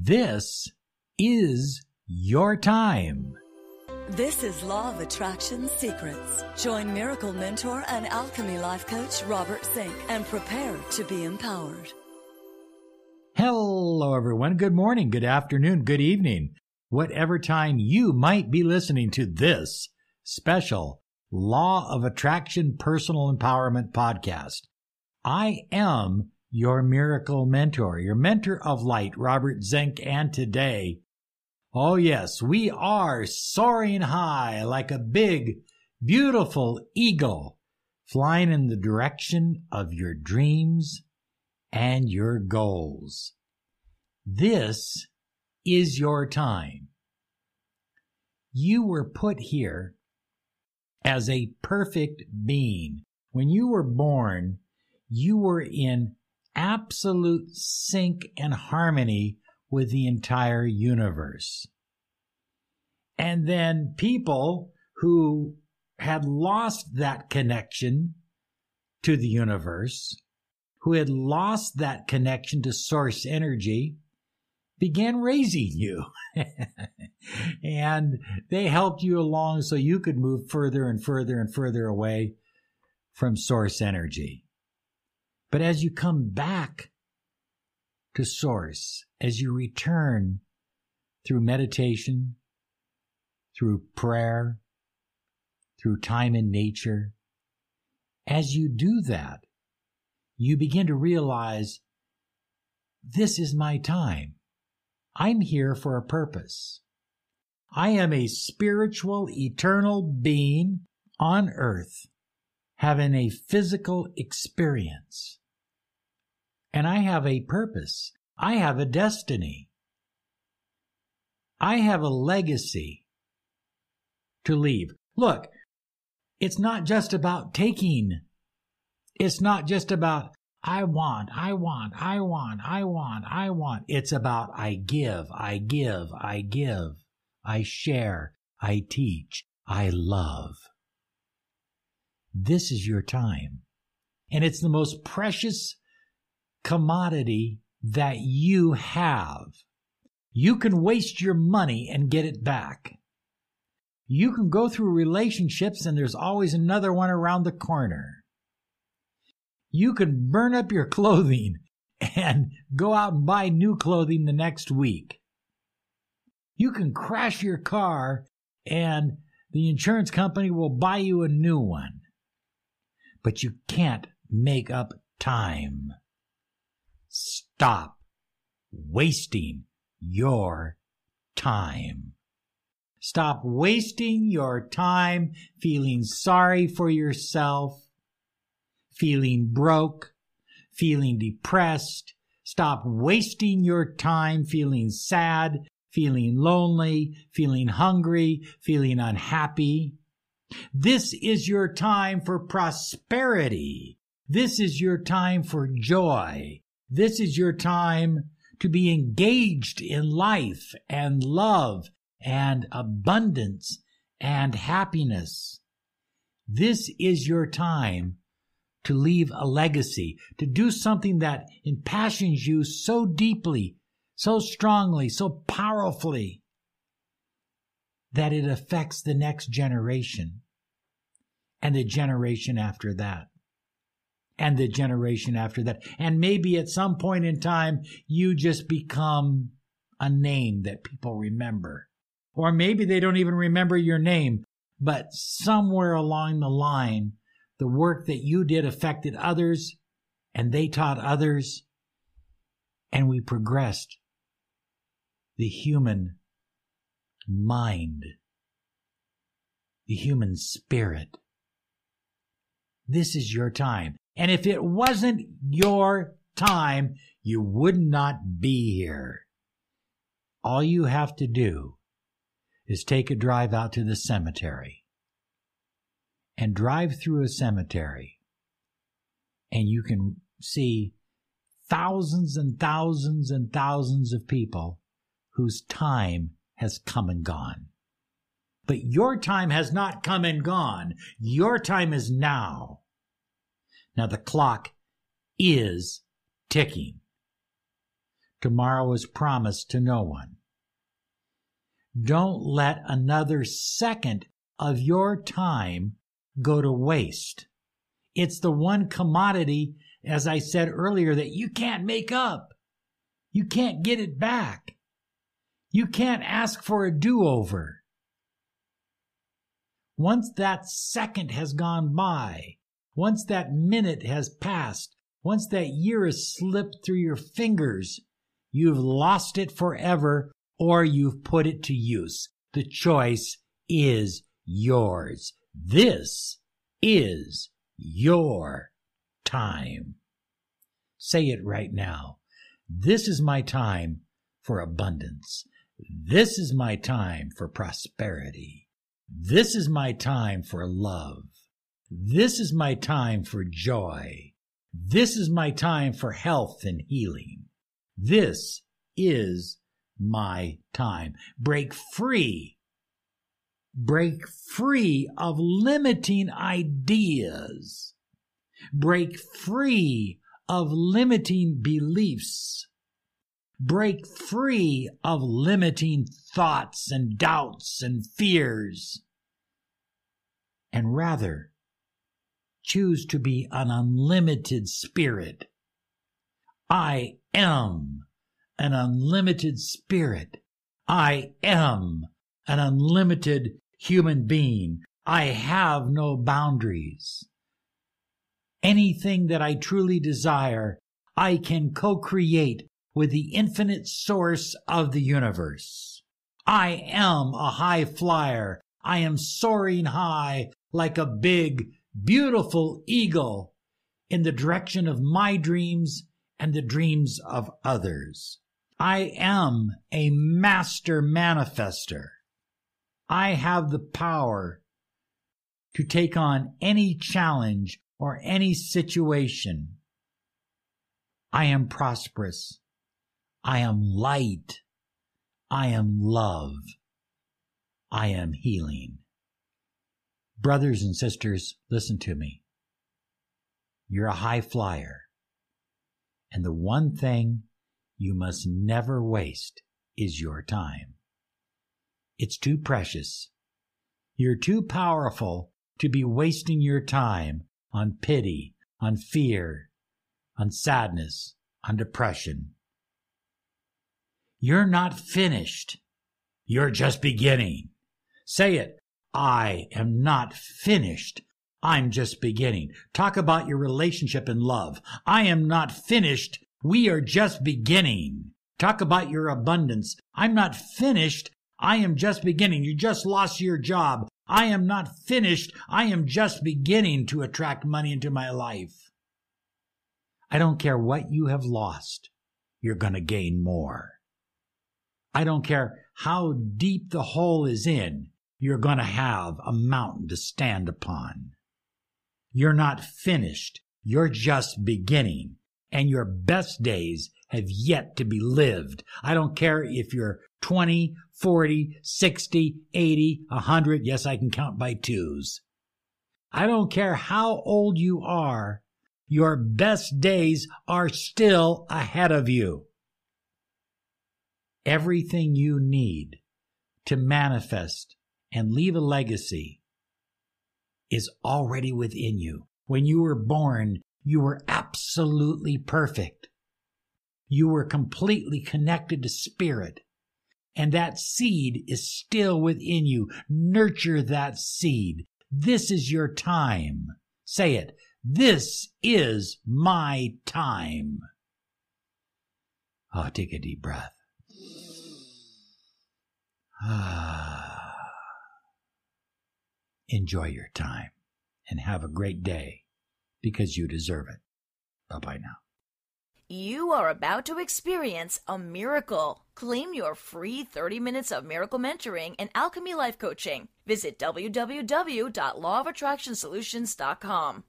This is your time. This is Law of Attraction Secrets. Join Miracle Mentor and Alchemy Life Coach Robert Zink and prepare to be empowered. Hello, everyone. Good morning, good afternoon, good evening, whatever time you might be listening to this special Law of Attraction Personal Empowerment podcast. I am your miracle mentor, your mentor of light, Robert Zink, and today, oh yes, we are soaring high like a big, beautiful eagle flying in the direction of your dreams and your goals. This is your time. You were put here as a perfect being. When you were born, you were in absolute sync and harmony with the entire universe. And then people who had lost that connection to the universe, who had lost that connection to source energy, began raising you. and they helped you along so you could move further and further and further away from source energy. But as you come back to source, as you return through meditation, through prayer, through time in nature, as you do that, you begin to realize this is my time. I'm here for a purpose. I am a spiritual, eternal being on earth having a physical experience. And I have a purpose. I have a destiny. I have a legacy to leave. Look, it's not just about taking. It's not just about, I want, I want, I want, I want, I want. It's about, I give, I give, I give, I share, I teach, I love. This is your time. And it's the most precious commodity that you have. You can waste your money and get it back. You can go through relationships and there's always another one around the corner. You can burn up your clothing and go out and buy new clothing the next week. You can crash your car and the insurance company will buy you a new one. But you can't make up time. Stop wasting your time. Stop wasting your time feeling sorry for yourself, feeling broke, feeling depressed. Stop wasting your time feeling sad, feeling lonely, feeling hungry, feeling unhappy. This is your time for prosperity. This is your time for joy. This is your time to be engaged in life and love and abundance and happiness. This is your time to leave a legacy, to do something that impassions you so deeply, so strongly, so powerfully that it affects the next generation and the generation after that and the generation after that. And maybe at some point in time, you just become a name that people remember. Or maybe they don't even remember your name, but somewhere along the line, the work that you did affected others and they taught others and we progressed the human mind, the human spirit. This is your time. And if it wasn't your time, you would not be here. All you have to do is take a drive out to the cemetery and drive through a cemetery and you can see thousands and thousands and thousands of people whose time has come and gone. But your time has not come and gone. Your time is now. Now the clock is ticking. Tomorrow is promised to no one. Don't let another second of your time go to waste. It's the one commodity, as I said earlier, that you can't make up. You can't get it back. You can't ask for a do over. Once that second has gone by, once that minute has passed, once that year has slipped through your fingers, you've lost it forever or you've put it to use. The choice is yours. This is your time. Say it right now. This is my time for abundance. This is my time for prosperity. This is my time for love. This is my time for joy. This is my time for health and healing. This is my time. Break free. Break free of limiting ideas. Break free of limiting beliefs. Break free of limiting thoughts and doubts and fears. And rather, choose to be an unlimited spirit. I am an unlimited spirit. I am an unlimited human being. I have no boundaries. Anything that I truly desire, I can co-create with the infinite source of the universe. I am a high flyer. I am soaring high like a big, beautiful eagle in the direction of my dreams and the dreams of others. I am a master manifester. I have the power to take on any challenge or any situation. I am prosperous. I am light. I am love. I am healing. Brothers and sisters, listen to me. You're a high flyer. And the one thing you must never waste is your time. It's too precious. You're too powerful to be wasting your time on pity, on fear, on sadness, on depression. You're not finished. You're just beginning. Say it. I am not finished. I'm just beginning. Talk about your relationship and love. I am not finished. We are just beginning. Talk about your abundance. I'm not finished. I am just beginning. You just lost your job. I am not finished. I am just beginning to attract money into my life. I don't care what you have lost. You're going to gain more. I don't care how deep the hole is in. You're going to have a mountain to stand upon. You're not finished. You're just beginning and your best days have yet to be lived. I don't care if you're 20, 40, 60, 80, 100. Yes, I can count by twos. I don't care how old you are. Your best days are still ahead of you. Everything you need to manifest and leave a legacy is already within you. When you were born, you were absolutely perfect. You were completely connected to spirit. And that seed is still within you. Nurture that seed. This is your time. Say it. This is my time. Oh, take a deep breath. Ah. Enjoy your time and have a great day because you deserve it. Bye bye now. You are about to experience a miracle. Claim your free 30 minutes of miracle mentoring and alchemy life coaching. Visit www.lawofattractionsolutions.com.